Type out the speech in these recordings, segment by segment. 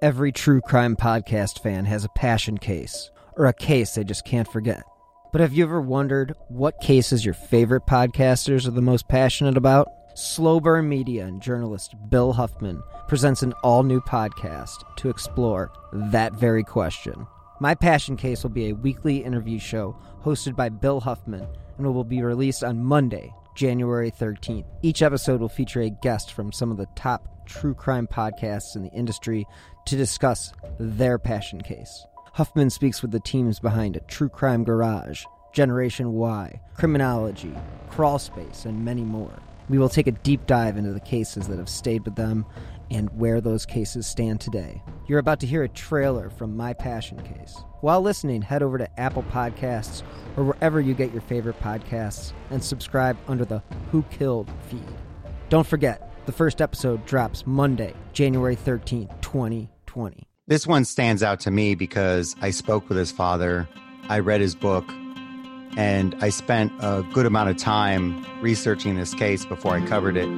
Every true crime podcast fan has a passion case, or a case they just can't forget. But have you ever wondered what cases your favorite podcasters are the most passionate about? Slo Burn Media and journalist Bill Huffman presents an all new podcast to explore that very question. My Passion Case will be a weekly interview show hosted by Bill Huffman and will be released on Monday, January 13th. Each episode will feature a guest from some of the top true crime podcasts in the industry to discuss their passion case. Huffman speaks with the teams behind a True Crime Garage, Generation Why, Criminology, Crawlspace, and many more. We will take a deep dive into the cases that have stayed with them and where those cases stand today. You're about to hear a trailer from My Passion Case. While listening, head over to Apple Podcasts or wherever you get your favorite podcasts and subscribe under the Who Killed feed. Don't forget, the first episode drops Monday, January 13th, 2020. This one stands out to me because I spoke with his father, I read his book, and I spent a good amount of time researching this case before I covered it.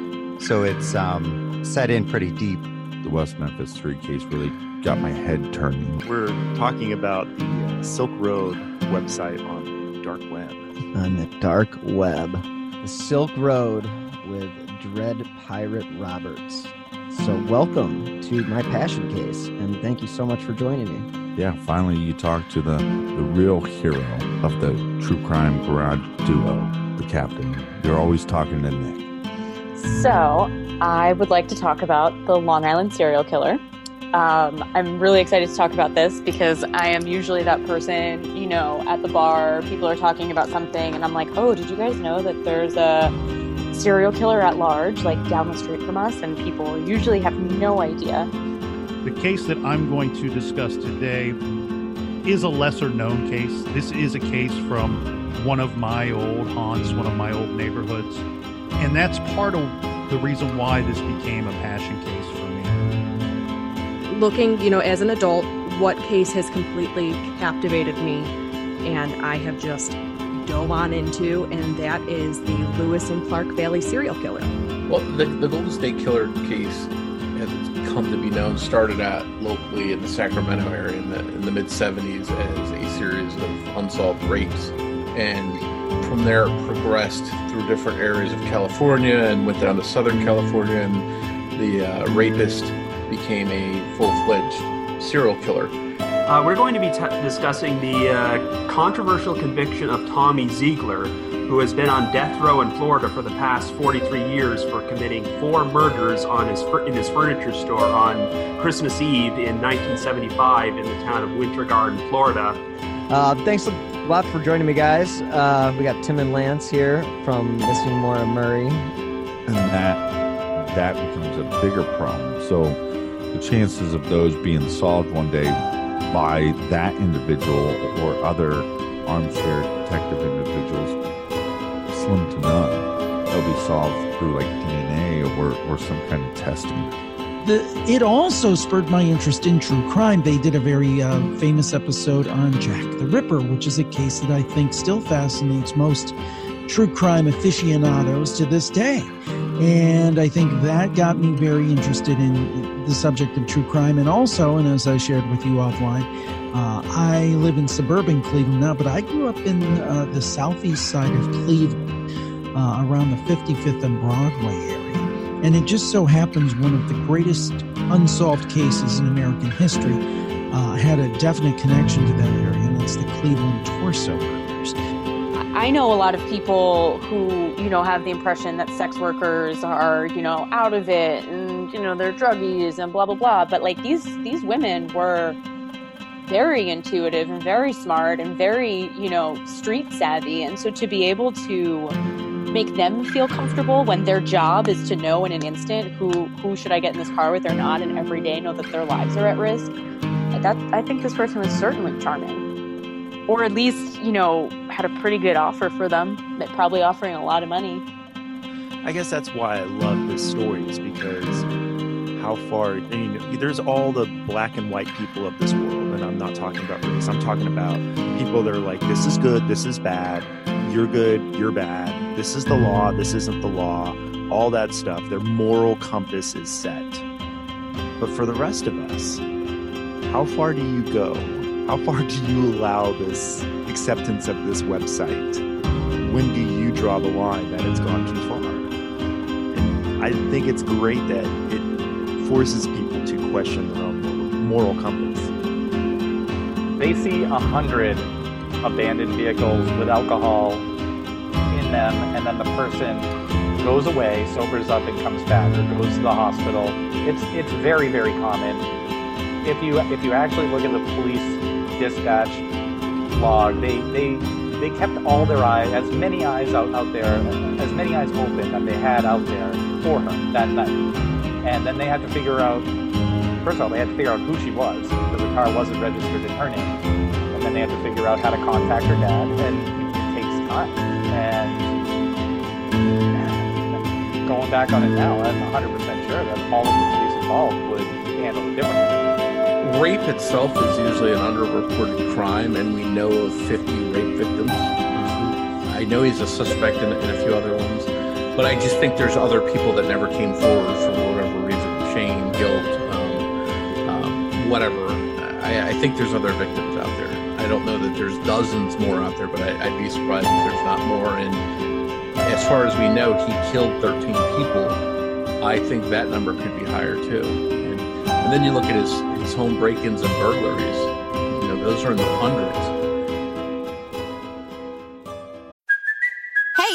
So it's um, set in pretty deep. The West Memphis 3 case really got my head turning. We're talking about the uh, Silk Road website on the dark web. On the dark web. The Silk Road with Dread Pirate Roberts. So, welcome to my passion case, and thank you so much for joining me. Yeah, finally you talk to the, the real hero of the true crime garage duo, the captain. You're always talking to Nick. So, I would like to talk about the Long Island serial killer. Um, I'm really excited to talk about this because I am usually that person, you know, at the bar, people are talking about something, and I'm like, oh, did you guys know that there's a serial killer at large, like down the street from us, and people usually have no idea. The case that I'm going to discuss today is a lesser known case. This is a case from one of my old haunts, one of my old neighborhoods. And that's part of the reason why this became a passion case for me. Looking, you know, as an adult, what case has completely captivated me, and I have just dove on into, and that is the Lewis and Clark Valley serial killer. Well, the, the Golden State Killer case, as it's come to be known, started out locally in the Sacramento area in the, in the mid 70s as a series of unsolved rapes. And from there, it progressed through different areas of California and went down to Southern California. And the uh, rapist became a full fledged serial killer. Uh, we're going to be t- discussing the uh, controversial conviction of Tommy Ziegler, who has been on death row in Florida for the past 43 years for committing four murders on his in his furniture store on Christmas Eve in 1975 in the town of Winter Garden, Florida. Uh, thanks a lot for joining me, guys. Uh, we got Tim and Lance here from Missing Maura Murray. And that that becomes a bigger problem. So the chances of those being solved one day by that individual or other armchair detective individuals slim to none. They'll be solved through like DNA or, or some kind of testing. The, it also spurred my interest in true crime. They did a very uh, famous episode on Jack the Ripper, which is a case that I think still fascinates most true crime aficionados to this day. And I think that got me very interested in the subject of true crime. And also, and as I shared with you offline, uh, I live in suburban Cleveland now, but I grew up in uh, the southeast side of Cleveland, uh, around the 55th and Broadway area. And it just so happens one of the greatest unsolved cases in American history uh, had a definite connection to that area, and that's the Cleveland torso murders. I know a lot of people who, you know, have the impression that sex workers are, you know, out of it and, you know, they're druggies and blah blah blah. But like these these women were very intuitive and very smart and very, you know, street savvy. And so to be able to make them feel comfortable when their job is to know in an instant who who should I get in this car with or not, and every day know that their lives are at risk. That I think this person was certainly charming, or at least you know had a pretty good offer for them, probably offering a lot of money. I guess that's why I love this story is because how far I mean there's all the black and white people of this world and I'm not talking about race. I'm talking about people that are like this is good this is bad you're good you're bad this is the law this isn't the law all that stuff. Their moral compass is set. But for the rest of us how far do you go? How far do you allow this acceptance of this website? When do you draw the line that it's gone too far? And I think it's great that it forces people to question their own moral compass. They see a hundred abandoned vehicles with alcohol in them, and then the person goes away, sobers up, and comes back, or goes to the hospital. It's it's very very common. If you if you actually look at the police dispatch log, they they they kept all their eyes, as many eyes out, out there, as many eyes open that they had out there for her that night and then they had to figure out first of all they had to figure out who she was the car wasn't registered in her name. And then they had to figure out how to contact her dad and it takes time. And going back on it now i'm 100% sure that all of the police involved would handle it differently. Rape itself is usually an underreported crime and we know of 50 rape victims. I know he's a suspect in, in a few other ones but I just think there's other people that never came forward for whatever reason, shame, guilt, um, um, whatever. I, I, think there's other victims out there. I don't know that there's dozens more out there, but I, would be surprised if there's not more. And as far as we know, he killed 13 people. I think that number could be higher too. And, and then you look at his, his home break-ins and burglaries. You know, those are in the hundreds.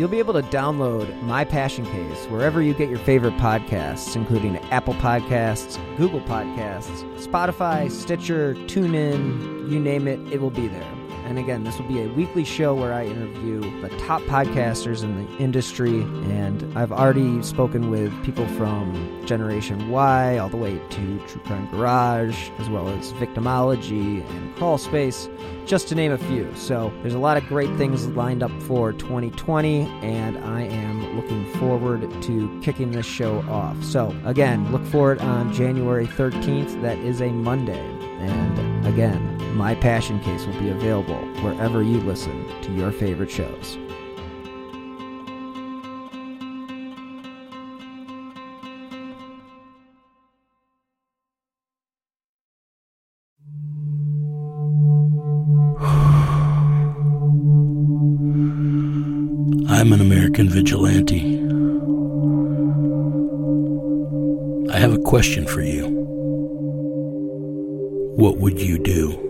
You'll be able to download My Passion Case wherever you get your favorite podcasts, including Apple Podcasts, Google Podcasts, Spotify, Stitcher, TuneIn, you name it, it will be there. And again, this will be a weekly show where I interview the top podcasters in the industry. And I've already spoken with people from Generation Why all the way to True Crime Garage, as well as Victimology and Crawlspace, just to name a few. So there's a lot of great things lined up for 2020, and I am looking forward to kicking this show off. So again, look for it on January 13th. That is a Monday. And again, my Passion Case will be available wherever you listen to your favorite shows. I'm an American vigilante. I have a question for you. What would you do?